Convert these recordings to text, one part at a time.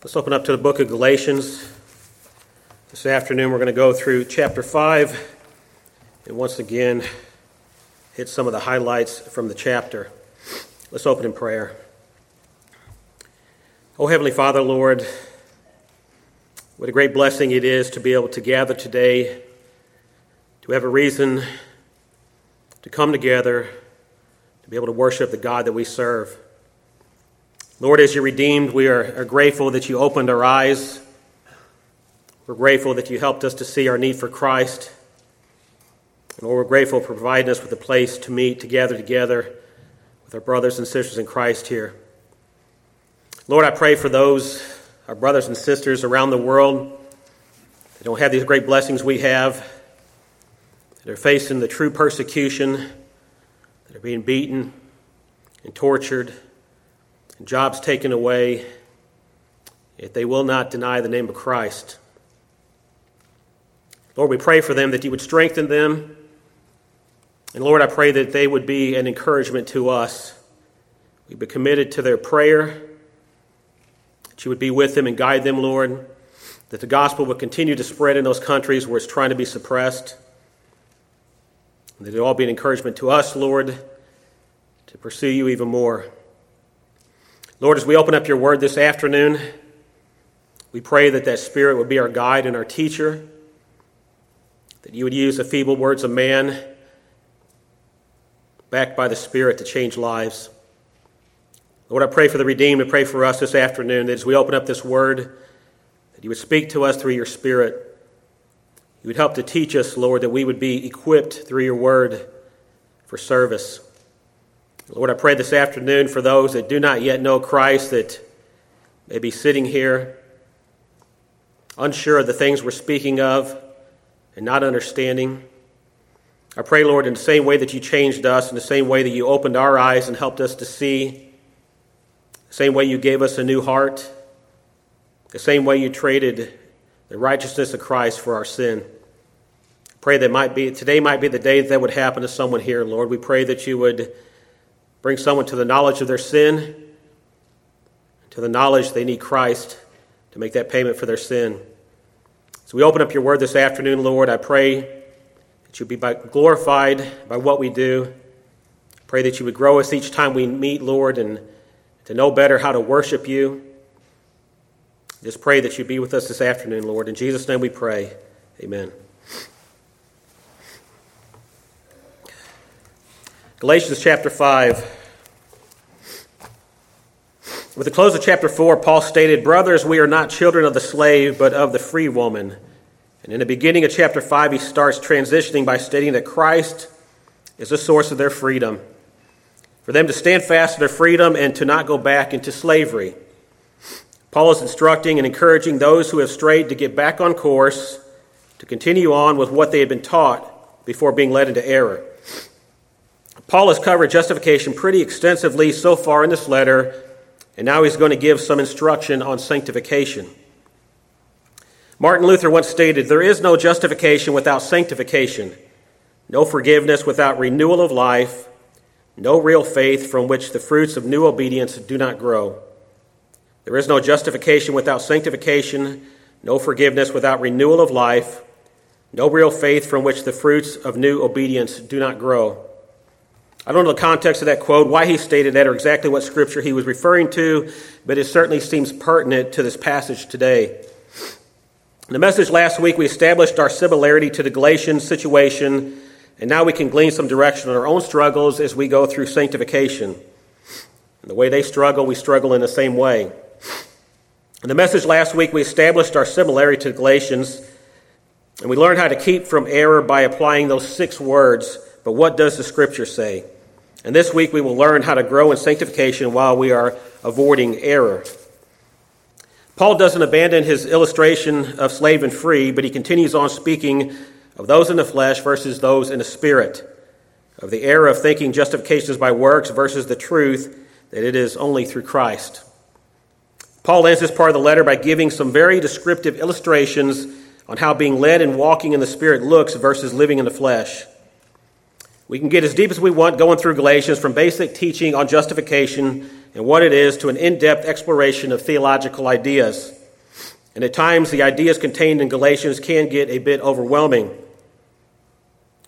Let's open up to the book of Galatians. This afternoon we're going to go through chapter 5 and once again hit some of the highlights from the chapter. Let's open in prayer. Oh, Heavenly Father, Lord, what a great blessing it is to be able to gather today, to have a reason to come together, to be able to worship the God that we serve. Lord, as you redeemed, we are, are grateful that you opened our eyes. We're grateful that you helped us to see our need for Christ. And Lord, we're grateful for providing us with a place to meet, to gather together with our brothers and sisters in Christ here. Lord, I pray for those, our brothers and sisters around the world that don't have these great blessings we have, that are facing the true persecution, that are being beaten and tortured jobs taken away, yet they will not deny the name of Christ. Lord, we pray for them that you would strengthen them. And Lord, I pray that they would be an encouragement to us. We'd be committed to their prayer, that you would be with them and guide them, Lord, that the gospel would continue to spread in those countries where it's trying to be suppressed. And that it all be an encouragement to us, Lord, to pursue you even more. Lord, as we open up your word this afternoon, we pray that that Spirit would be our guide and our teacher, that you would use the feeble words of man, backed by the Spirit, to change lives. Lord, I pray for the redeemed and pray for us this afternoon that as we open up this word, that you would speak to us through your Spirit. You would help to teach us, Lord, that we would be equipped through your word for service. Lord, I pray this afternoon for those that do not yet know Christ that may be sitting here unsure of the things we're speaking of and not understanding. I pray, Lord, in the same way that you changed us, in the same way that you opened our eyes and helped us to see, the same way you gave us a new heart, the same way you traded the righteousness of Christ for our sin. Pray that might be today might be the day that, that would happen to someone here, Lord. We pray that you would Bring someone to the knowledge of their sin, to the knowledge they need Christ to make that payment for their sin. So we open up your word this afternoon, Lord. I pray that you be glorified by what we do. Pray that you would grow us each time we meet, Lord, and to know better how to worship you. Just pray that you be with us this afternoon, Lord. In Jesus' name we pray. Amen. Galatians chapter 5. With the close of chapter 4, Paul stated, Brothers, we are not children of the slave, but of the free woman. And in the beginning of chapter 5, he starts transitioning by stating that Christ is the source of their freedom. For them to stand fast in their freedom and to not go back into slavery. Paul is instructing and encouraging those who have strayed to get back on course, to continue on with what they had been taught before being led into error. Paul has covered justification pretty extensively so far in this letter, and now he's going to give some instruction on sanctification. Martin Luther once stated There is no justification without sanctification, no forgiveness without renewal of life, no real faith from which the fruits of new obedience do not grow. There is no justification without sanctification, no forgiveness without renewal of life, no real faith from which the fruits of new obedience do not grow. I don't know the context of that quote, why he stated that, or exactly what scripture he was referring to, but it certainly seems pertinent to this passage today. In the message last week, we established our similarity to the Galatian situation, and now we can glean some direction on our own struggles as we go through sanctification. And the way they struggle, we struggle in the same way. In the message last week, we established our similarity to the Galatians, and we learned how to keep from error by applying those six words. But what does the scripture say? And this week we will learn how to grow in sanctification while we are avoiding error. Paul doesn't abandon his illustration of slave and free, but he continues on speaking of those in the flesh versus those in the spirit, of the error of thinking justification is by works versus the truth that it is only through Christ. Paul ends this part of the letter by giving some very descriptive illustrations on how being led and walking in the Spirit looks versus living in the flesh. We can get as deep as we want going through Galatians from basic teaching on justification and what it is to an in depth exploration of theological ideas. And at times, the ideas contained in Galatians can get a bit overwhelming.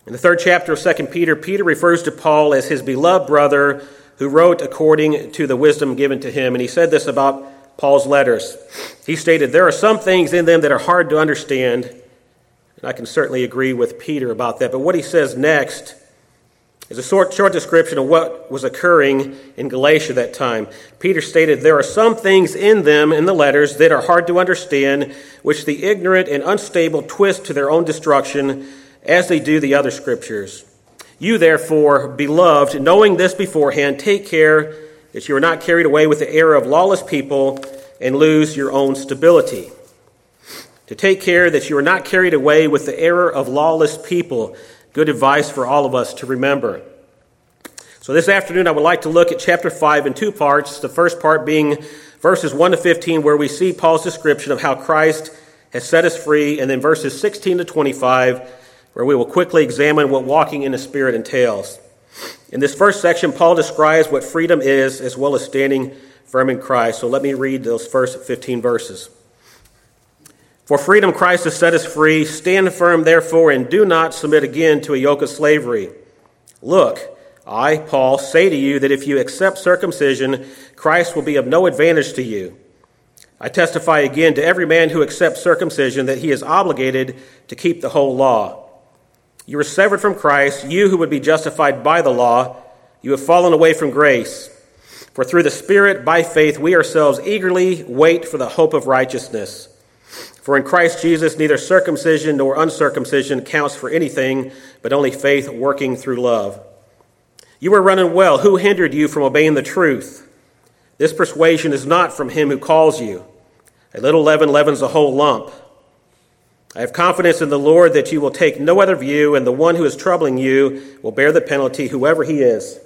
In the third chapter of 2 Peter, Peter refers to Paul as his beloved brother who wrote according to the wisdom given to him. And he said this about Paul's letters. He stated, There are some things in them that are hard to understand. And I can certainly agree with Peter about that. But what he says next is a short, short description of what was occurring in Galatia that time. Peter stated, There are some things in them, in the letters, that are hard to understand, which the ignorant and unstable twist to their own destruction, as they do the other scriptures. You, therefore, beloved, knowing this beforehand, take care that you are not carried away with the error of lawless people and lose your own stability. To take care that you are not carried away with the error of lawless people. Good advice for all of us to remember. So, this afternoon, I would like to look at chapter 5 in two parts. The first part being verses 1 to 15, where we see Paul's description of how Christ has set us free, and then verses 16 to 25 where we will quickly examine what walking in the Spirit entails. In this first section, Paul describes what freedom is as well as standing firm in Christ. So let me read those first 15 verses. For freedom Christ has set us free. Stand firm, therefore, and do not submit again to a yoke of slavery. Look, I, Paul, say to you that if you accept circumcision, Christ will be of no advantage to you. I testify again to every man who accepts circumcision that he is obligated to keep the whole law. You were severed from Christ, you who would be justified by the law. You have fallen away from grace. For through the Spirit, by faith, we ourselves eagerly wait for the hope of righteousness. For in Christ Jesus, neither circumcision nor uncircumcision counts for anything, but only faith working through love. You were running well. Who hindered you from obeying the truth? This persuasion is not from him who calls you. A little leaven leavens a whole lump. I have confidence in the Lord that you will take no other view, and the one who is troubling you will bear the penalty, whoever he is.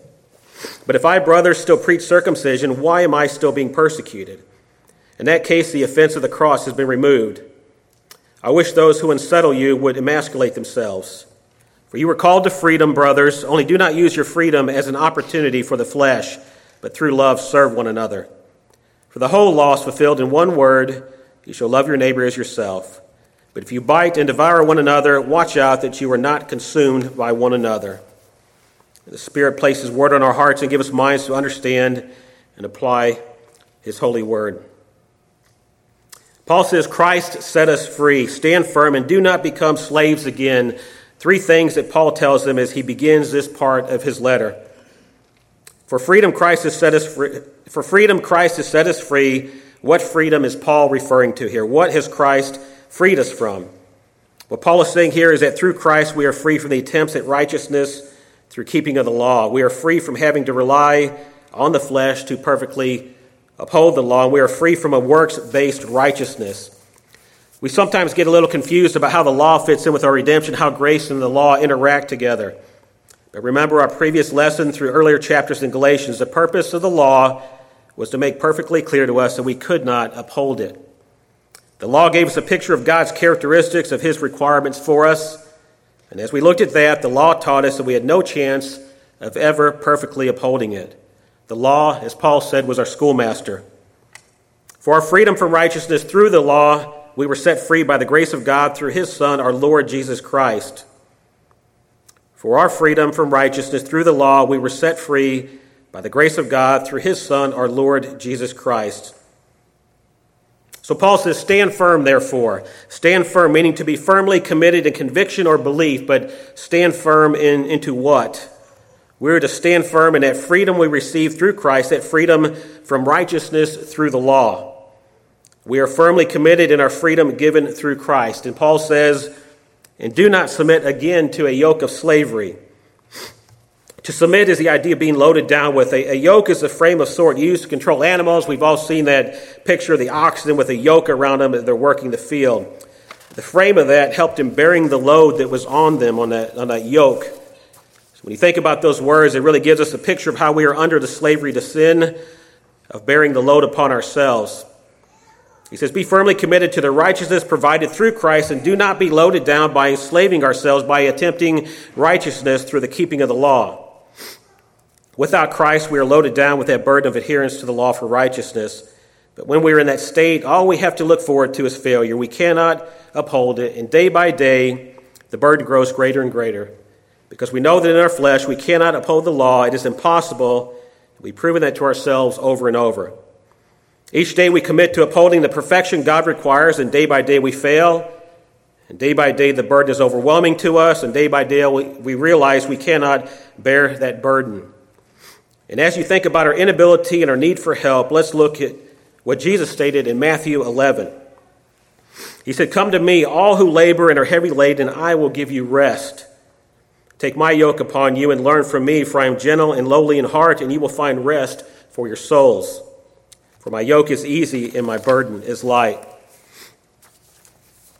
But if I, brothers, still preach circumcision, why am I still being persecuted? In that case, the offense of the cross has been removed. I wish those who unsettle you would emasculate themselves. For you were called to freedom, brothers, only do not use your freedom as an opportunity for the flesh, but through love serve one another. For the whole law is fulfilled in one word you shall love your neighbor as yourself. But if you bite and devour one another, watch out that you are not consumed by one another. The Spirit places word on our hearts and gives us minds to understand and apply His holy word. Paul says, Christ set us free. Stand firm and do not become slaves again. Three things that Paul tells them as he begins this part of his letter. For freedom, Christ has set us free. For freedom, Christ has set us free. What freedom is Paul referring to here? What has Christ freed us from. What Paul is saying here is that through Christ we are free from the attempts at righteousness through keeping of the law. We are free from having to rely on the flesh to perfectly uphold the law, and we are free from a works based righteousness. We sometimes get a little confused about how the law fits in with our redemption, how grace and the law interact together. But remember our previous lesson through earlier chapters in Galatians the purpose of the law was to make perfectly clear to us that we could not uphold it. The law gave us a picture of God's characteristics, of His requirements for us. And as we looked at that, the law taught us that we had no chance of ever perfectly upholding it. The law, as Paul said, was our schoolmaster. For our freedom from righteousness through the law, we were set free by the grace of God through His Son, our Lord Jesus Christ. For our freedom from righteousness through the law, we were set free by the grace of God through His Son, our Lord Jesus Christ. So Paul says, Stand firm, therefore. Stand firm, meaning to be firmly committed in conviction or belief, but stand firm in, into what? We're to stand firm in that freedom we receive through Christ, that freedom from righteousness through the law. We are firmly committed in our freedom given through Christ. And Paul says, And do not submit again to a yoke of slavery. To submit is the idea of being loaded down with. A, a, yoke is a frame of sort used to control animals. We've all seen that picture of the oxen with a yoke around them as they're working the field. The frame of that helped in bearing the load that was on them on that, on that yoke. When you think about those words, it really gives us a picture of how we are under the slavery to sin, of bearing the load upon ourselves. He says, Be firmly committed to the righteousness provided through Christ, and do not be loaded down by enslaving ourselves by attempting righteousness through the keeping of the law. Without Christ, we are loaded down with that burden of adherence to the law for righteousness. But when we are in that state, all we have to look forward to is failure. We cannot uphold it, and day by day, the burden grows greater and greater. Because we know that in our flesh we cannot uphold the law, it is impossible. We've proven that to ourselves over and over. Each day we commit to upholding the perfection God requires, and day by day we fail. And day by day the burden is overwhelming to us, and day by day we, we realize we cannot bear that burden. And as you think about our inability and our need for help, let's look at what Jesus stated in Matthew 11. He said, Come to me, all who labor and are heavy laden, I will give you rest. Take my yoke upon you and learn from me, for I am gentle and lowly in heart, and you will find rest for your souls. For my yoke is easy and my burden is light.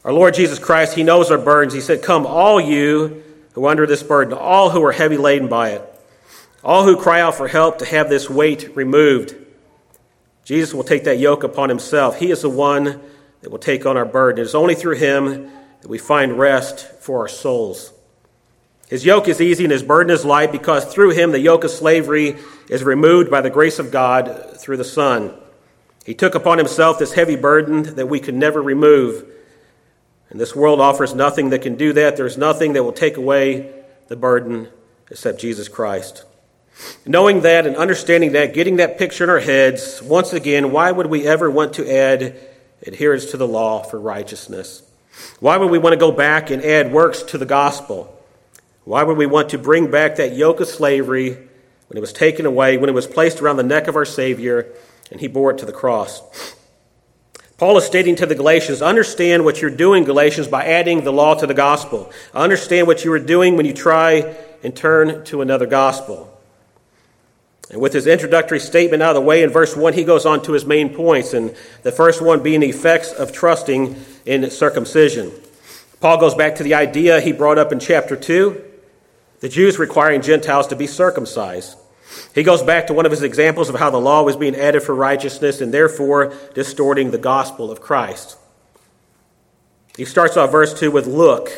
Our Lord Jesus Christ, He knows our burdens. He said, Come, all you who are under this burden, all who are heavy laden by it, all who cry out for help to have this weight removed. Jesus will take that yoke upon Himself. He is the one that will take on our burden. It is only through Him that we find rest for our souls. His yoke is easy and his burden is light because through him the yoke of slavery is removed by the grace of God through the Son. He took upon himself this heavy burden that we could never remove. And this world offers nothing that can do that. There's nothing that will take away the burden except Jesus Christ. Knowing that and understanding that, getting that picture in our heads, once again, why would we ever want to add adherence to the law for righteousness? Why would we want to go back and add works to the gospel? Why would we want to bring back that yoke of slavery when it was taken away, when it was placed around the neck of our Savior, and he bore it to the cross? Paul is stating to the Galatians, understand what you're doing, Galatians, by adding the law to the gospel. Understand what you are doing when you try and turn to another gospel. And with his introductory statement out of the way in verse 1, he goes on to his main points, and the first one being the effects of trusting in circumcision. Paul goes back to the idea he brought up in chapter 2 the Jews requiring Gentiles to be circumcised. He goes back to one of his examples of how the law was being added for righteousness and therefore distorting the gospel of Christ. He starts off verse 2 with look.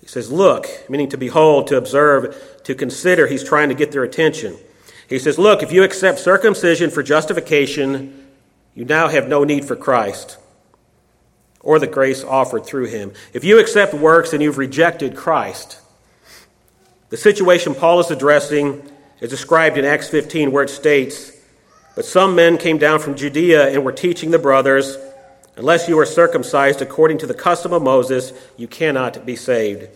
He says, Look, meaning to behold, to observe, to consider. He's trying to get their attention. He says, Look, if you accept circumcision for justification, you now have no need for Christ or the grace offered through him. If you accept works and you've rejected Christ, the situation Paul is addressing is described in Acts 15, where it states, But some men came down from Judea and were teaching the brothers, Unless you are circumcised according to the custom of Moses, you cannot be saved.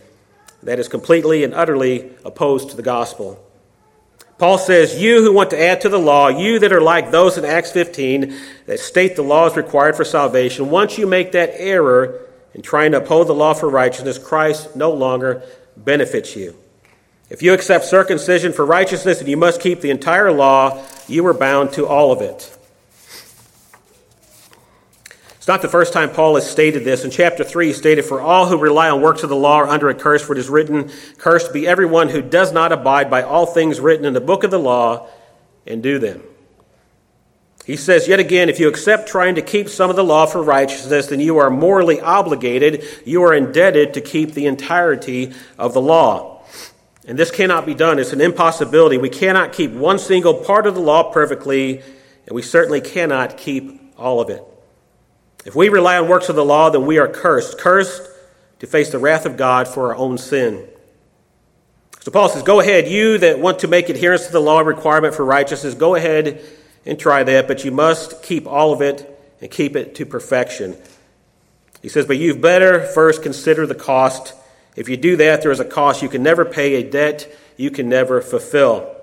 That is completely and utterly opposed to the gospel. Paul says, You who want to add to the law, you that are like those in Acts 15 that state the law is required for salvation, once you make that error in trying to uphold the law for righteousness, Christ no longer benefits you. If you accept circumcision for righteousness and you must keep the entire law, you are bound to all of it. It's not the first time Paul has stated this. In chapter 3, he stated, For all who rely on works of the law are under a curse, for it is written, Cursed be everyone who does not abide by all things written in the book of the law and do them. He says, yet again, if you accept trying to keep some of the law for righteousness, then you are morally obligated, you are indebted to keep the entirety of the law. And this cannot be done. It's an impossibility. We cannot keep one single part of the law perfectly, and we certainly cannot keep all of it. If we rely on works of the law, then we are cursed, cursed to face the wrath of God for our own sin. So Paul says, Go ahead, you that want to make adherence to the law a requirement for righteousness, go ahead and try that, but you must keep all of it and keep it to perfection. He says, But you've better first consider the cost if you do that, there is a cost. You can never pay a debt you can never fulfill.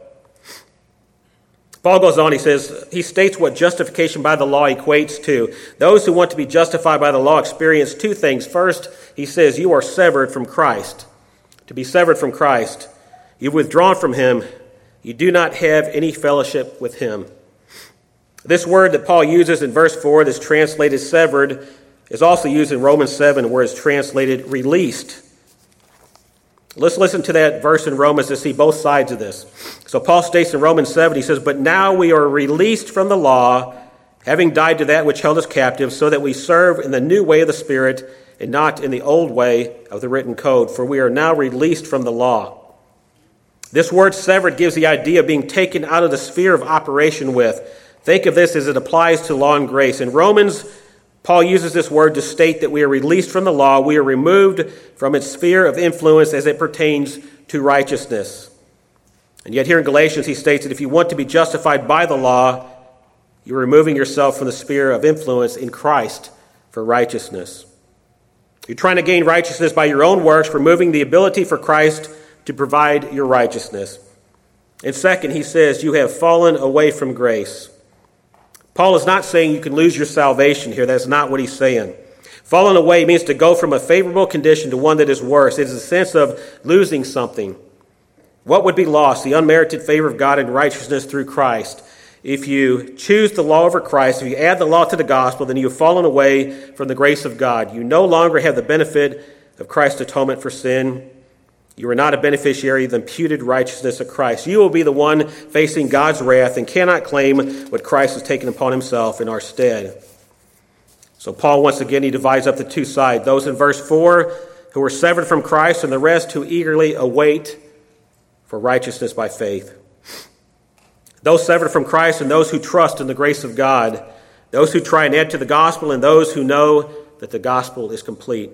Paul goes on, he says, he states what justification by the law equates to. Those who want to be justified by the law experience two things. First, he says, you are severed from Christ. To be severed from Christ, you've withdrawn from him, you do not have any fellowship with him. This word that Paul uses in verse 4 that's translated severed is also used in Romans 7 where it's translated released. Let's listen to that verse in Romans to see both sides of this. So Paul states in Romans 7, he says, But now we are released from the law, having died to that which held us captive, so that we serve in the new way of the Spirit and not in the old way of the written code, for we are now released from the law. This word severed gives the idea of being taken out of the sphere of operation with. Think of this as it applies to law and grace. In Romans, Paul uses this word to state that we are released from the law, we are removed from its sphere of influence as it pertains to righteousness. And yet, here in Galatians, he states that if you want to be justified by the law, you're removing yourself from the sphere of influence in Christ for righteousness. You're trying to gain righteousness by your own works, removing the ability for Christ to provide your righteousness. And second, he says, You have fallen away from grace. Paul is not saying you can lose your salvation here. That's not what he's saying. Fallen away means to go from a favorable condition to one that is worse. It is a sense of losing something. What would be lost? The unmerited favor of God and righteousness through Christ. If you choose the law over Christ, if you add the law to the gospel, then you have fallen away from the grace of God. You no longer have the benefit of Christ's atonement for sin. You are not a beneficiary of the imputed righteousness of Christ. You will be the one facing God's wrath and cannot claim what Christ has taken upon himself in our stead. So, Paul, once again, he divides up the two sides those in verse 4 who are severed from Christ, and the rest who eagerly await for righteousness by faith. Those severed from Christ and those who trust in the grace of God, those who try and add to the gospel, and those who know that the gospel is complete.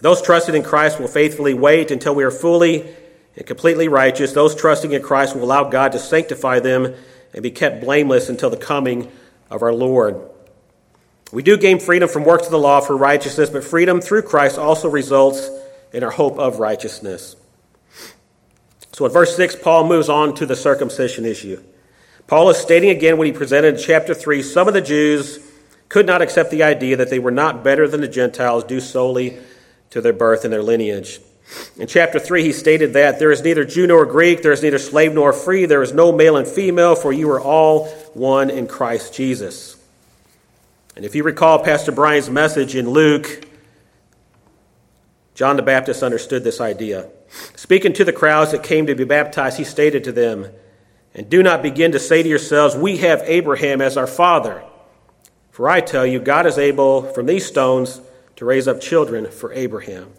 Those trusting in Christ will faithfully wait until we are fully and completely righteous. Those trusting in Christ will allow God to sanctify them and be kept blameless until the coming of our Lord. We do gain freedom from works of the law for righteousness, but freedom through Christ also results in our hope of righteousness. So in verse 6, Paul moves on to the circumcision issue. Paul is stating again what he presented in chapter 3 some of the Jews could not accept the idea that they were not better than the Gentiles due solely to their birth and their lineage. In chapter 3, he stated that there is neither Jew nor Greek, there is neither slave nor free, there is no male and female, for you are all one in Christ Jesus. And if you recall Pastor Brian's message in Luke, John the Baptist understood this idea. Speaking to the crowds that came to be baptized, he stated to them, And do not begin to say to yourselves, We have Abraham as our father. For I tell you, God is able from these stones to raise up children for Abraham.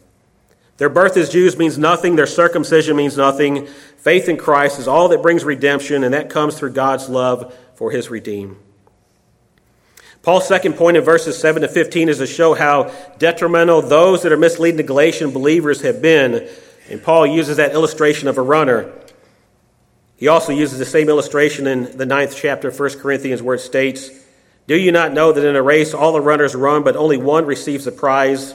Their birth as Jews means nothing, their circumcision means nothing. Faith in Christ is all that brings redemption, and that comes through God's love for his redeemed. Paul's second point in verses 7 to 15 is to show how detrimental those that are misleading the Galatian believers have been. And Paul uses that illustration of a runner. He also uses the same illustration in the ninth chapter of 1 Corinthians, where it states, do you not know that in a race all the runners run, but only one receives the prize?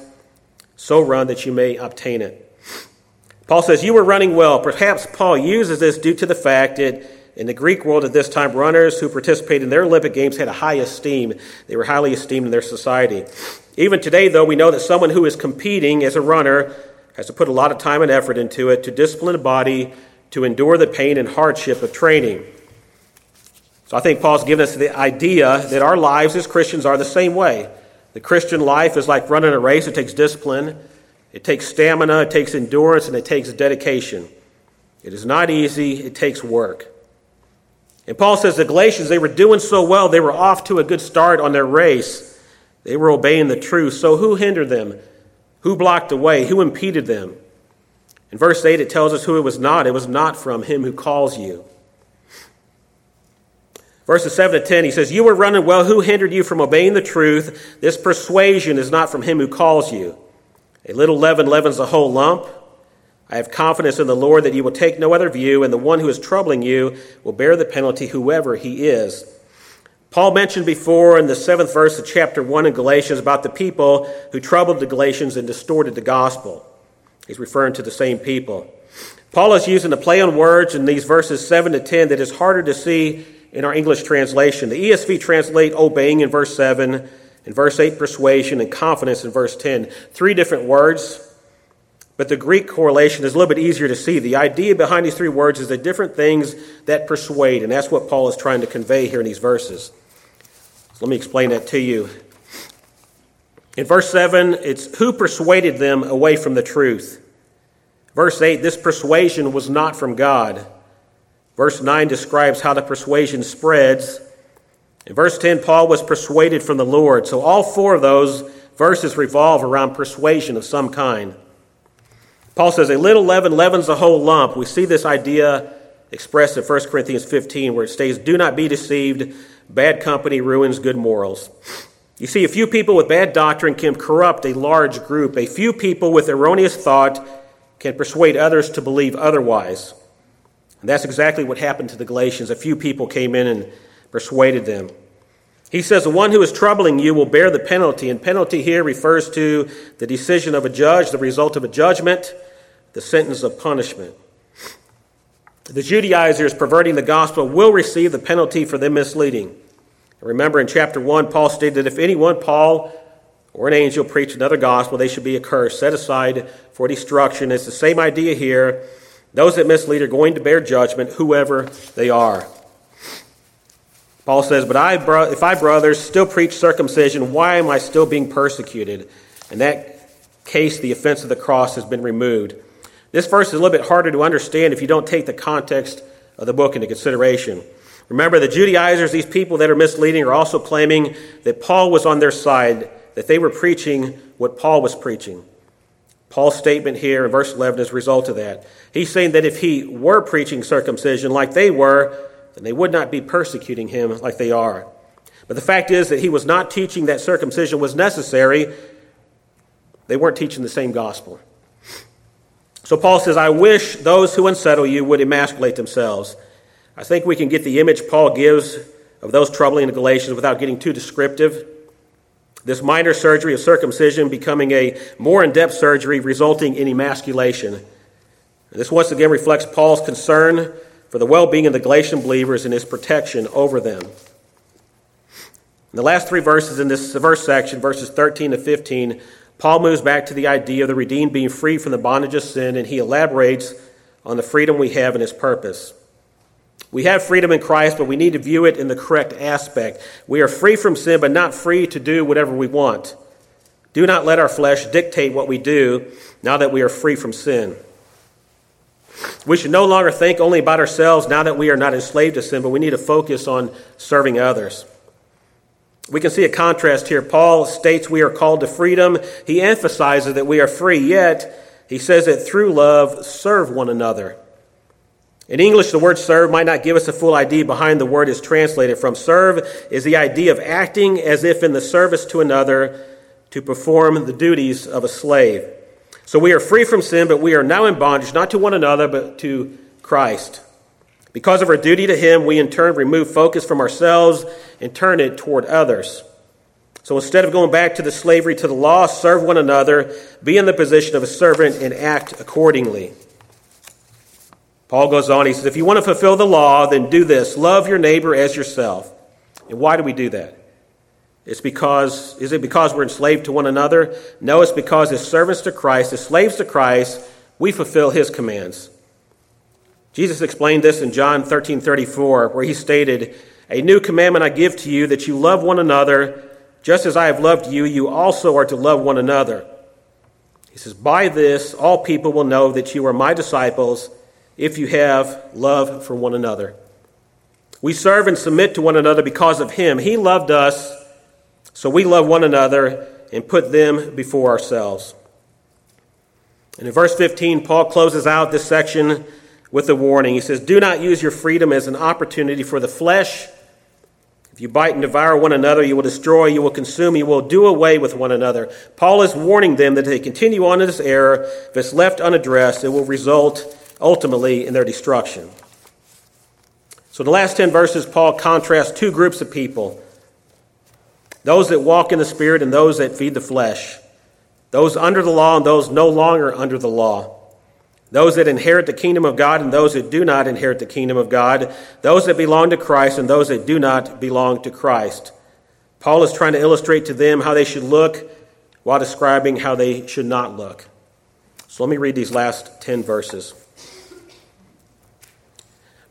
So run that you may obtain it. Paul says, You were running well. Perhaps Paul uses this due to the fact that in the Greek world at this time, runners who participated in their Olympic Games had a high esteem. They were highly esteemed in their society. Even today, though, we know that someone who is competing as a runner has to put a lot of time and effort into it to discipline the body, to endure the pain and hardship of training. So I think Paul's given us the idea that our lives as Christians are the same way. The Christian life is like running a race, it takes discipline, it takes stamina, it takes endurance, and it takes dedication. It is not easy, it takes work. And Paul says the Galatians, they were doing so well, they were off to a good start on their race. They were obeying the truth. So who hindered them? Who blocked the way? Who impeded them? In verse 8, it tells us who it was not. It was not from him who calls you. Verses 7 to 10, he says, You were running well. Who hindered you from obeying the truth? This persuasion is not from him who calls you. A little leaven leavens a whole lump. I have confidence in the Lord that you will take no other view, and the one who is troubling you will bear the penalty, whoever he is. Paul mentioned before in the seventh verse of chapter 1 in Galatians about the people who troubled the Galatians and distorted the gospel. He's referring to the same people. Paul is using a play on words in these verses 7 to 10 that is harder to see in our English translation. The ESV translate obeying in verse 7, in verse 8, persuasion, and confidence in verse 10. Three different words, but the Greek correlation is a little bit easier to see. The idea behind these three words is the different things that persuade, and that's what Paul is trying to convey here in these verses. So let me explain that to you. In verse 7, it's who persuaded them away from the truth. Verse 8, this persuasion was not from God. Verse 9 describes how the persuasion spreads. In verse 10, Paul was persuaded from the Lord. So all four of those verses revolve around persuasion of some kind. Paul says, A little leaven leavens the whole lump. We see this idea expressed in 1 Corinthians 15, where it states, Do not be deceived. Bad company ruins good morals. You see, a few people with bad doctrine can corrupt a large group. A few people with erroneous thought can persuade others to believe otherwise. And that's exactly what happened to the Galatians. A few people came in and persuaded them. He says, The one who is troubling you will bear the penalty. And penalty here refers to the decision of a judge, the result of a judgment, the sentence of punishment. The Judaizers perverting the gospel will receive the penalty for them misleading. Remember in chapter 1, Paul stated that if anyone, Paul, or an angel preach another gospel, they should be accursed, set aside for destruction. It's the same idea here. Those that mislead are going to bear judgment, whoever they are. Paul says, But I, if I, brothers, still preach circumcision, why am I still being persecuted? In that case, the offense of the cross has been removed. This verse is a little bit harder to understand if you don't take the context of the book into consideration. Remember, the Judaizers, these people that are misleading, are also claiming that Paul was on their side, that they were preaching what Paul was preaching. Paul's statement here in verse 11 is a result of that. He's saying that if he were preaching circumcision like they were, then they would not be persecuting him like they are. But the fact is that he was not teaching that circumcision was necessary. They weren't teaching the same gospel. So Paul says, I wish those who unsettle you would emasculate themselves. I think we can get the image Paul gives of those troubling the Galatians without getting too descriptive. This minor surgery of circumcision becoming a more in depth surgery resulting in emasculation. This once again reflects Paul's concern for the well being of the Galatian believers and his protection over them. In the last three verses in this verse section, verses 13 to 15, Paul moves back to the idea of the redeemed being free from the bondage of sin, and he elaborates on the freedom we have in his purpose. We have freedom in Christ, but we need to view it in the correct aspect. We are free from sin, but not free to do whatever we want. Do not let our flesh dictate what we do now that we are free from sin. We should no longer think only about ourselves now that we are not enslaved to sin, but we need to focus on serving others. We can see a contrast here. Paul states we are called to freedom. He emphasizes that we are free, yet he says that through love, serve one another. In English, the word serve might not give us a full idea behind the word is translated from. Serve is the idea of acting as if in the service to another to perform the duties of a slave. So we are free from sin, but we are now in bondage, not to one another, but to Christ. Because of our duty to Him, we in turn remove focus from ourselves and turn it toward others. So instead of going back to the slavery to the law, serve one another, be in the position of a servant, and act accordingly. Paul goes on, he says, If you want to fulfill the law, then do this love your neighbor as yourself. And why do we do that? It's because, is it because we're enslaved to one another? No, it's because as servants to Christ, as slaves to Christ, we fulfill his commands. Jesus explained this in John 13 34, where he stated, A new commandment I give to you, that you love one another, just as I have loved you, you also are to love one another. He says, By this, all people will know that you are my disciples if you have love for one another. We serve and submit to one another because of him. He loved us, so we love one another and put them before ourselves. And in verse 15, Paul closes out this section with a warning. He says, Do not use your freedom as an opportunity for the flesh. If you bite and devour one another, you will destroy, you will consume, you will do away with one another. Paul is warning them that if they continue on in this error, if it's left unaddressed, it will result ultimately in their destruction. So, in the last 10 verses, Paul contrasts two groups of people those that walk in the Spirit and those that feed the flesh, those under the law and those no longer under the law those that inherit the kingdom of God and those that do not inherit the kingdom of God, those that belong to Christ and those that do not belong to Christ. Paul is trying to illustrate to them how they should look while describing how they should not look. So let me read these last 10 verses.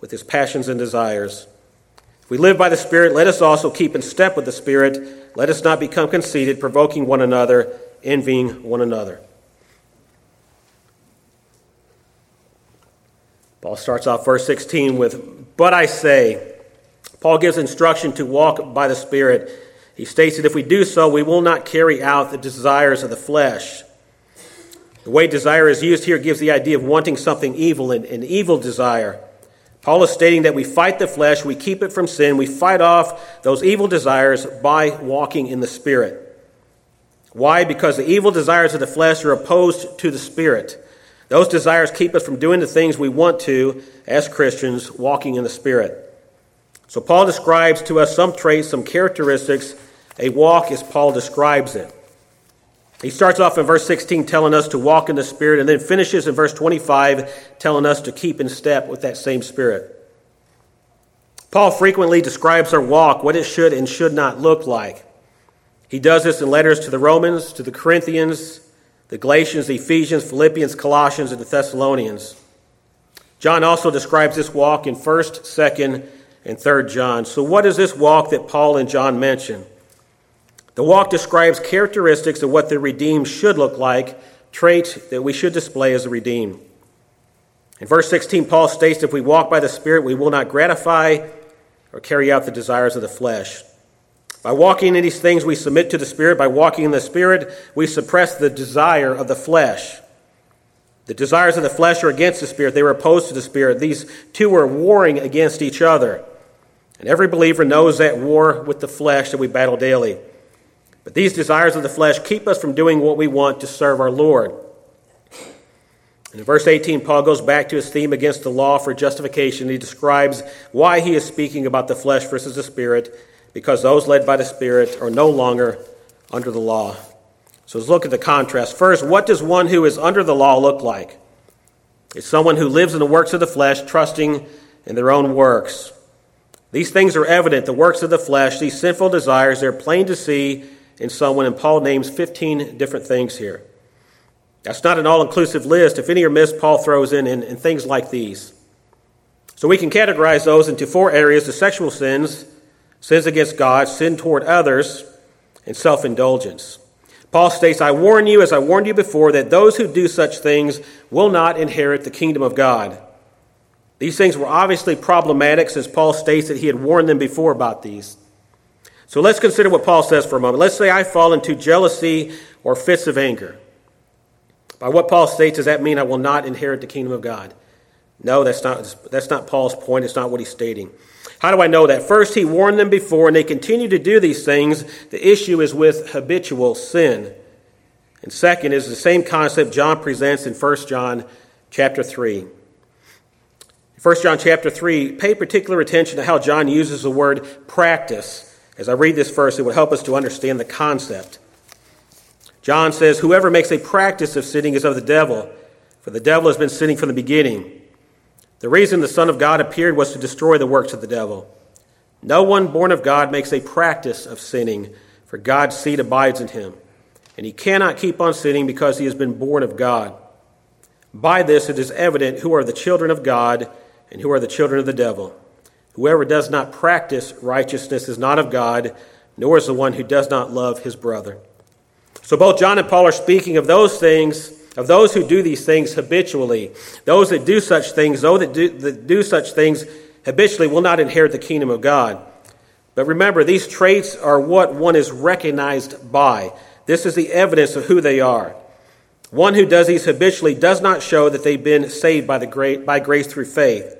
with his passions and desires. If we live by the Spirit, let us also keep in step with the Spirit. Let us not become conceited, provoking one another, envying one another. Paul starts off verse 16 with, But I say, Paul gives instruction to walk by the Spirit. He states that if we do so, we will not carry out the desires of the flesh. The way desire is used here gives the idea of wanting something evil, and an evil desire. Paul is stating that we fight the flesh, we keep it from sin, we fight off those evil desires by walking in the Spirit. Why? Because the evil desires of the flesh are opposed to the Spirit. Those desires keep us from doing the things we want to as Christians, walking in the Spirit. So Paul describes to us some traits, some characteristics, a walk as Paul describes it. He starts off in verse 16 telling us to walk in the Spirit and then finishes in verse 25 telling us to keep in step with that same Spirit. Paul frequently describes our walk, what it should and should not look like. He does this in letters to the Romans, to the Corinthians, the Galatians, the Ephesians, Philippians, Colossians, and the Thessalonians. John also describes this walk in 1st, 2nd, and 3rd John. So, what is this walk that Paul and John mention? The walk describes characteristics of what the redeemed should look like, traits that we should display as the redeemed. In verse 16, Paul states if we walk by the Spirit, we will not gratify or carry out the desires of the flesh. By walking in these things, we submit to the Spirit. By walking in the Spirit, we suppress the desire of the flesh. The desires of the flesh are against the Spirit, they were opposed to the Spirit. These two are warring against each other. And every believer knows that war with the flesh that we battle daily. But these desires of the flesh keep us from doing what we want to serve our Lord. In verse 18, Paul goes back to his theme against the law for justification. He describes why he is speaking about the flesh versus the spirit, because those led by the spirit are no longer under the law. So let's look at the contrast. First, what does one who is under the law look like? It's someone who lives in the works of the flesh, trusting in their own works. These things are evident the works of the flesh, these sinful desires, they're plain to see in someone, and Paul names 15 different things here. That's not an all inclusive list. If any are missed, Paul throws in, in, in things like these. So we can categorize those into four areas the sexual sins, sins against God, sin toward others, and self indulgence. Paul states, I warn you, as I warned you before, that those who do such things will not inherit the kingdom of God. These things were obviously problematic since Paul states that he had warned them before about these. So let's consider what Paul says for a moment. Let's say I fall into jealousy or fits of anger. By what Paul states, does that mean I will not inherit the kingdom of God? No, that's not, that's not Paul's point. It's not what he's stating. How do I know that? First, he warned them before, and they continue to do these things. The issue is with habitual sin. And second is the same concept John presents in 1 John chapter 3. 1 John chapter 3, pay particular attention to how John uses the word practice as I read this verse, it will help us to understand the concept. John says, Whoever makes a practice of sinning is of the devil, for the devil has been sinning from the beginning. The reason the Son of God appeared was to destroy the works of the devil. No one born of God makes a practice of sinning, for God's seed abides in him. And he cannot keep on sinning because he has been born of God. By this it is evident who are the children of God and who are the children of the devil. Whoever does not practice righteousness is not of God, nor is the one who does not love his brother. So both John and Paul are speaking of those things, of those who do these things habitually. Those that do such things, those that do, that do such things habitually will not inherit the kingdom of God. But remember, these traits are what one is recognized by. This is the evidence of who they are. One who does these habitually does not show that they've been saved by, the great, by grace through faith.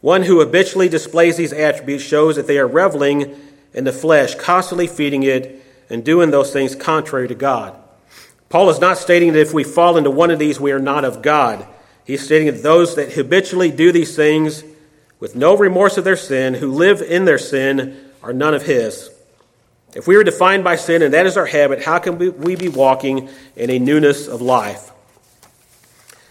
One who habitually displays these attributes shows that they are reveling in the flesh, constantly feeding it and doing those things contrary to God. Paul is not stating that if we fall into one of these, we are not of God. He's stating that those that habitually do these things with no remorse of their sin, who live in their sin, are none of his. If we are defined by sin and that is our habit, how can we be walking in a newness of life?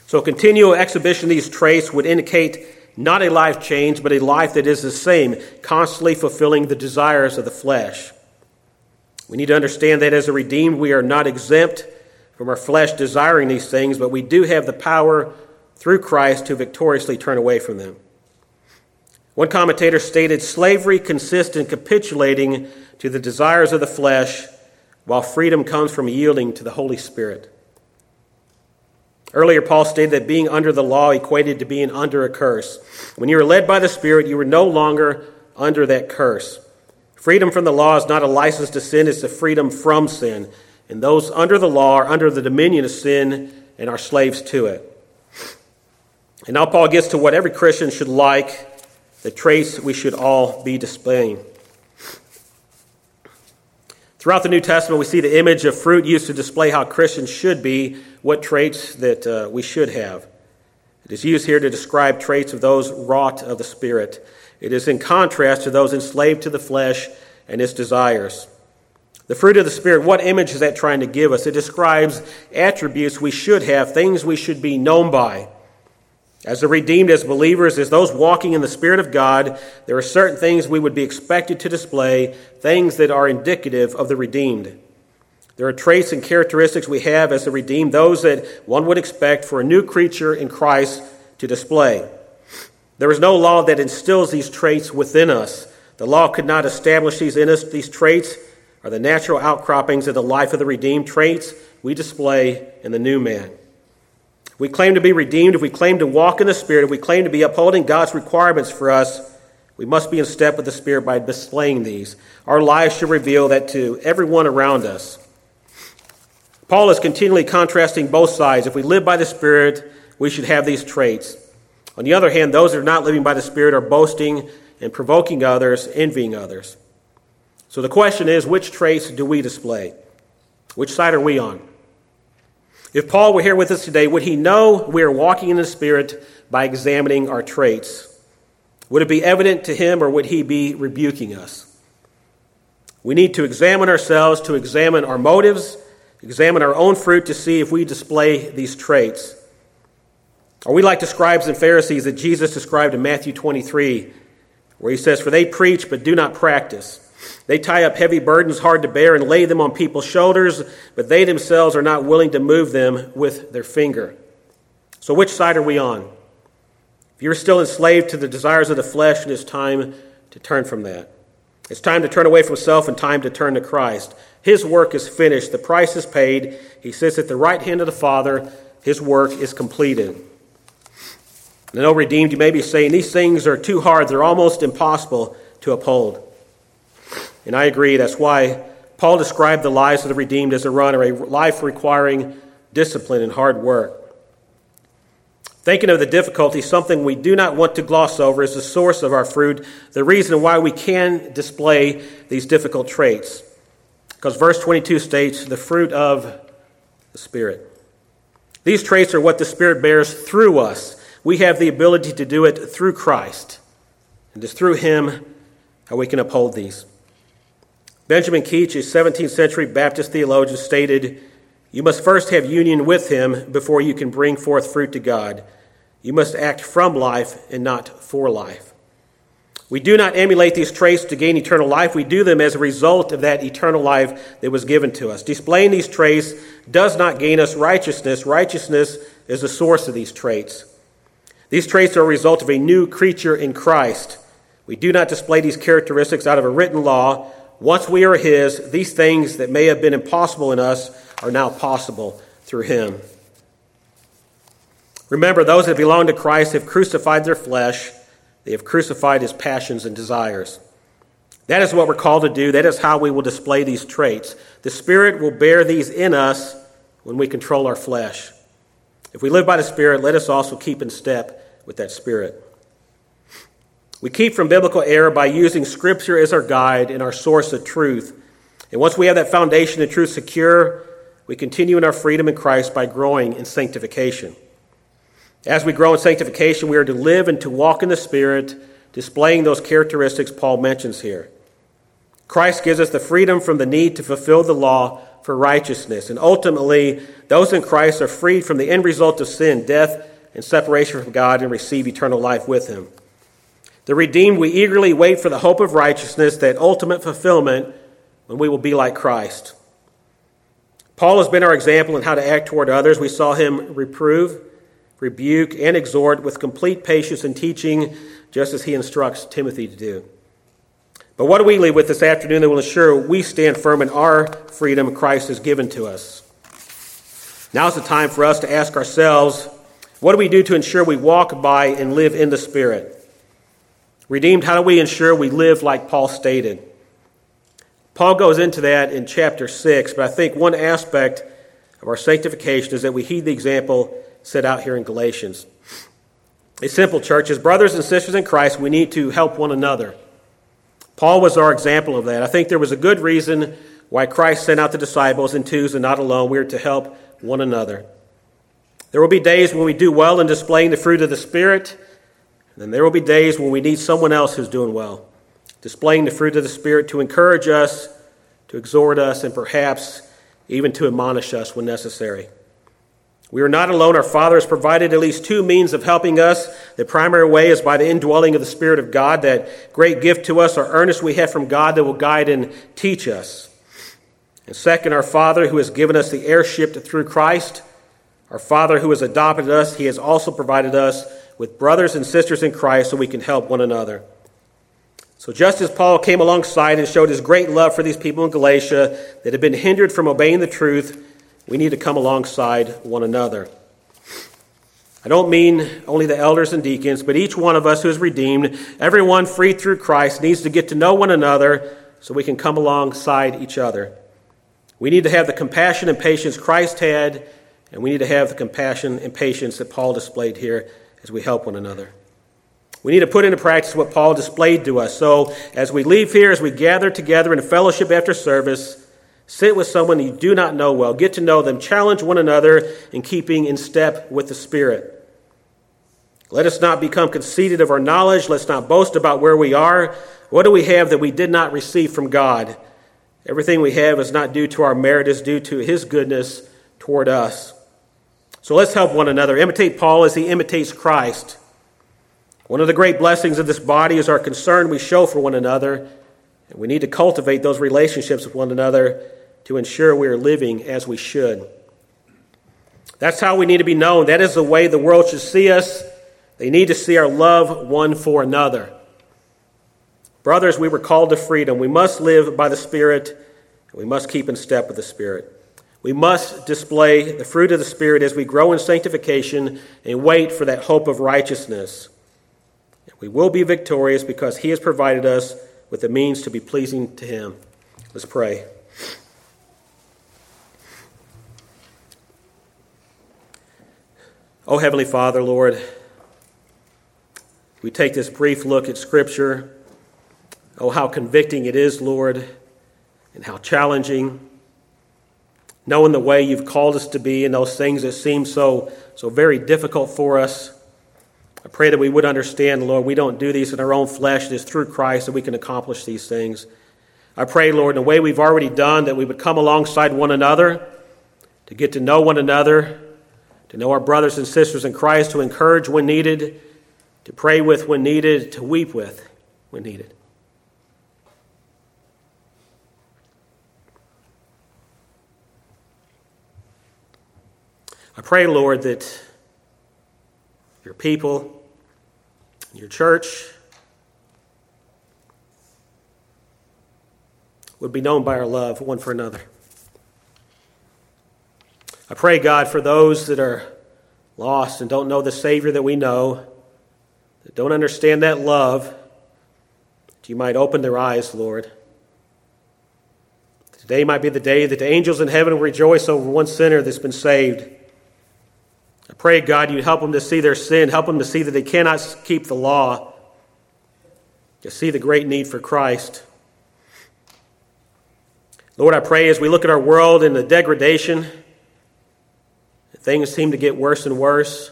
So, continual exhibition of these traits would indicate not a life change, but a life that is the same, constantly fulfilling the desires of the flesh. We need to understand that as a redeemed, we are not exempt from our flesh desiring these things, but we do have the power through Christ to victoriously turn away from them. One commentator stated slavery consists in capitulating to the desires of the flesh, while freedom comes from yielding to the Holy Spirit. Earlier, Paul stated that being under the law equated to being under a curse. When you were led by the Spirit, you were no longer under that curse. Freedom from the law is not a license to sin, it's a freedom from sin. And those under the law are under the dominion of sin and are slaves to it. And now Paul gets to what every Christian should like, the traits we should all be displaying. Throughout the New Testament, we see the image of fruit used to display how Christians should be, what traits that uh, we should have. It is used here to describe traits of those wrought of the Spirit. It is in contrast to those enslaved to the flesh and its desires. The fruit of the Spirit, what image is that trying to give us? It describes attributes we should have, things we should be known by. As the redeemed, as believers, as those walking in the Spirit of God, there are certain things we would be expected to display, things that are indicative of the redeemed. There are traits and characteristics we have as the redeemed, those that one would expect for a new creature in Christ to display. There is no law that instills these traits within us. The law could not establish these in us. These traits are the natural outcroppings of the life of the redeemed traits we display in the new man. We claim to be redeemed, if we claim to walk in the Spirit, if we claim to be upholding God's requirements for us, we must be in step with the Spirit by displaying these. Our lives should reveal that to everyone around us. Paul is continually contrasting both sides. If we live by the Spirit, we should have these traits. On the other hand, those that are not living by the Spirit are boasting and provoking others, envying others. So the question is which traits do we display? Which side are we on? If Paul were here with us today, would he know we are walking in the Spirit by examining our traits? Would it be evident to him or would he be rebuking us? We need to examine ourselves, to examine our motives, examine our own fruit to see if we display these traits. Are we like the scribes and Pharisees that Jesus described in Matthew 23, where he says, For they preach but do not practice. They tie up heavy burdens hard to bear and lay them on people's shoulders, but they themselves are not willing to move them with their finger. So, which side are we on? If you're still enslaved to the desires of the flesh, it is time to turn from that. It's time to turn away from self and time to turn to Christ. His work is finished, the price is paid. He sits at the right hand of the Father. His work is completed. And know, redeemed, you may be saying these things are too hard, they're almost impossible to uphold. And I agree. That's why Paul described the lives of the redeemed as a runner, a life requiring discipline and hard work. Thinking of the difficulty, something we do not want to gloss over, is the source of our fruit, the reason why we can display these difficult traits. Because verse 22 states, the fruit of the Spirit. These traits are what the Spirit bears through us. We have the ability to do it through Christ. And it's through Him how we can uphold these. Benjamin Keach, a 17th century Baptist theologian, stated, You must first have union with him before you can bring forth fruit to God. You must act from life and not for life. We do not emulate these traits to gain eternal life. We do them as a result of that eternal life that was given to us. Displaying these traits does not gain us righteousness. Righteousness is the source of these traits. These traits are a result of a new creature in Christ. We do not display these characteristics out of a written law, once we are His, these things that may have been impossible in us are now possible through Him. Remember, those that belong to Christ have crucified their flesh, they have crucified His passions and desires. That is what we're called to do. That is how we will display these traits. The Spirit will bear these in us when we control our flesh. If we live by the Spirit, let us also keep in step with that Spirit. We keep from biblical error by using Scripture as our guide and our source of truth. And once we have that foundation of truth secure, we continue in our freedom in Christ by growing in sanctification. As we grow in sanctification, we are to live and to walk in the Spirit, displaying those characteristics Paul mentions here. Christ gives us the freedom from the need to fulfill the law for righteousness. And ultimately, those in Christ are freed from the end result of sin, death, and separation from God, and receive eternal life with Him. The redeemed, we eagerly wait for the hope of righteousness, that ultimate fulfillment when we will be like Christ. Paul has been our example in how to act toward others. We saw him reprove, rebuke, and exhort with complete patience and teaching, just as he instructs Timothy to do. But what do we leave with this afternoon that will ensure we stand firm in our freedom Christ has given to us? Now is the time for us to ask ourselves what do we do to ensure we walk by and live in the Spirit? Redeemed, how do we ensure we live like Paul stated? Paul goes into that in chapter 6, but I think one aspect of our sanctification is that we heed the example set out here in Galatians. A simple church is brothers and sisters in Christ, we need to help one another. Paul was our example of that. I think there was a good reason why Christ sent out the disciples in twos and not alone. We are to help one another. There will be days when we do well in displaying the fruit of the Spirit, then there will be days when we need someone else who's doing well, displaying the fruit of the Spirit to encourage us, to exhort us, and perhaps even to admonish us when necessary. We are not alone. Our Father has provided at least two means of helping us. The primary way is by the indwelling of the Spirit of God, that great gift to us, our earnest we have from God that will guide and teach us. And second, our Father who has given us the heirship through Christ, our Father who has adopted us, He has also provided us with brothers and sisters in Christ so we can help one another. So, just as Paul came alongside and showed his great love for these people in Galatia that had been hindered from obeying the truth, we need to come alongside one another. I don't mean only the elders and deacons, but each one of us who is redeemed, everyone freed through Christ, needs to get to know one another so we can come alongside each other. We need to have the compassion and patience Christ had, and we need to have the compassion and patience that Paul displayed here as we help one another. We need to put into practice what Paul displayed to us. So, as we leave here, as we gather together in fellowship after service, Sit with someone you do not know well. Get to know them. Challenge one another in keeping in step with the Spirit. Let us not become conceited of our knowledge. Let's not boast about where we are. What do we have that we did not receive from God? Everything we have is not due to our merit, it's due to His goodness toward us. So let's help one another. Imitate Paul as he imitates Christ. One of the great blessings of this body is our concern we show for one another. And we need to cultivate those relationships with one another to ensure we are living as we should. That's how we need to be known. That is the way the world should see us. They need to see our love one for another. Brothers, we were called to freedom. We must live by the Spirit, and we must keep in step with the Spirit. We must display the fruit of the Spirit as we grow in sanctification and wait for that hope of righteousness. We will be victorious because He has provided us with the means to be pleasing to Him. Let's pray. Oh, Heavenly Father, Lord, we take this brief look at Scripture. Oh, how convicting it is, Lord, and how challenging. Knowing the way you've called us to be and those things that seem so, so very difficult for us. I pray that we would understand, Lord, we don't do these in our own flesh. It is through Christ that we can accomplish these things. I pray, Lord, in the way we've already done, that we would come alongside one another to get to know one another to know our brothers and sisters in Christ, to encourage when needed, to pray with when needed, to weep with when needed. I pray, Lord, that your people, your church, would be known by our love one for another. I pray, God, for those that are lost and don't know the Savior that we know, that don't understand that love, that you might open their eyes, Lord. Today might be the day that the angels in heaven will rejoice over one sinner that's been saved. Pray, God, you help them to see their sin, help them to see that they cannot keep the law, to see the great need for Christ. Lord, I pray as we look at our world and the degradation, Things seem to get worse and worse.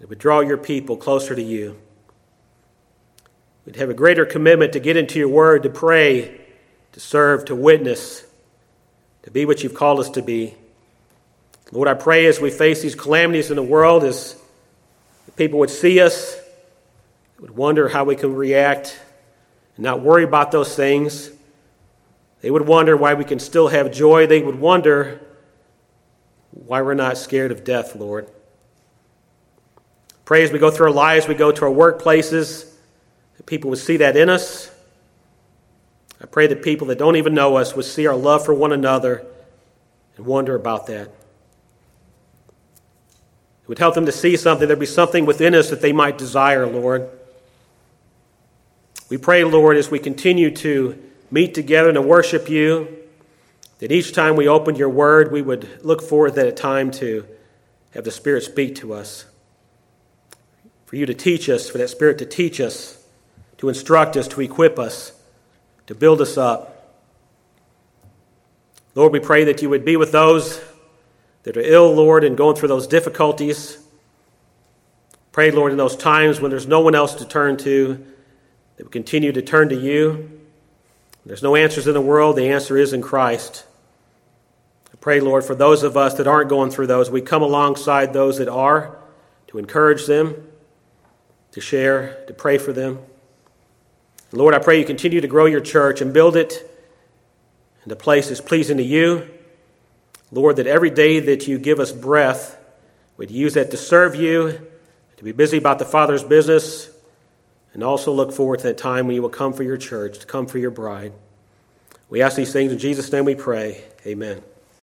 It would draw your people closer to you. We'd have a greater commitment to get into your word, to pray, to serve, to witness, to be what you've called us to be. Lord, I pray as we face these calamities in the world, as people would see us, would wonder how we can react and not worry about those things. They would wonder why we can still have joy. They would wonder why we're not scared of death, Lord. Pray as we go through our lives, we go to our workplaces, that people would see that in us. I pray that people that don't even know us would see our love for one another and wonder about that. It would help them to see something. There'd be something within us that they might desire, Lord. We pray, Lord, as we continue to meet together and to worship you, that each time we open your word, we would look forward to that time to have the Spirit speak to us. For you to teach us, for that Spirit to teach us, to instruct us, to equip us, to build us up. Lord, we pray that you would be with those that are ill, Lord, and going through those difficulties. Pray, Lord, in those times when there's no one else to turn to, that we continue to turn to you. There's no answers in the world, the answer is in Christ. I pray, Lord, for those of us that aren't going through those, we come alongside those that are to encourage them, to share, to pray for them. Lord, I pray you continue to grow your church and build it into places pleasing to you. Lord, that every day that you give us breath, we'd use that to serve you, to be busy about the Father's business, and also look forward to that time when you will come for your church, to come for your bride. We ask these things in Jesus' name we pray. Amen.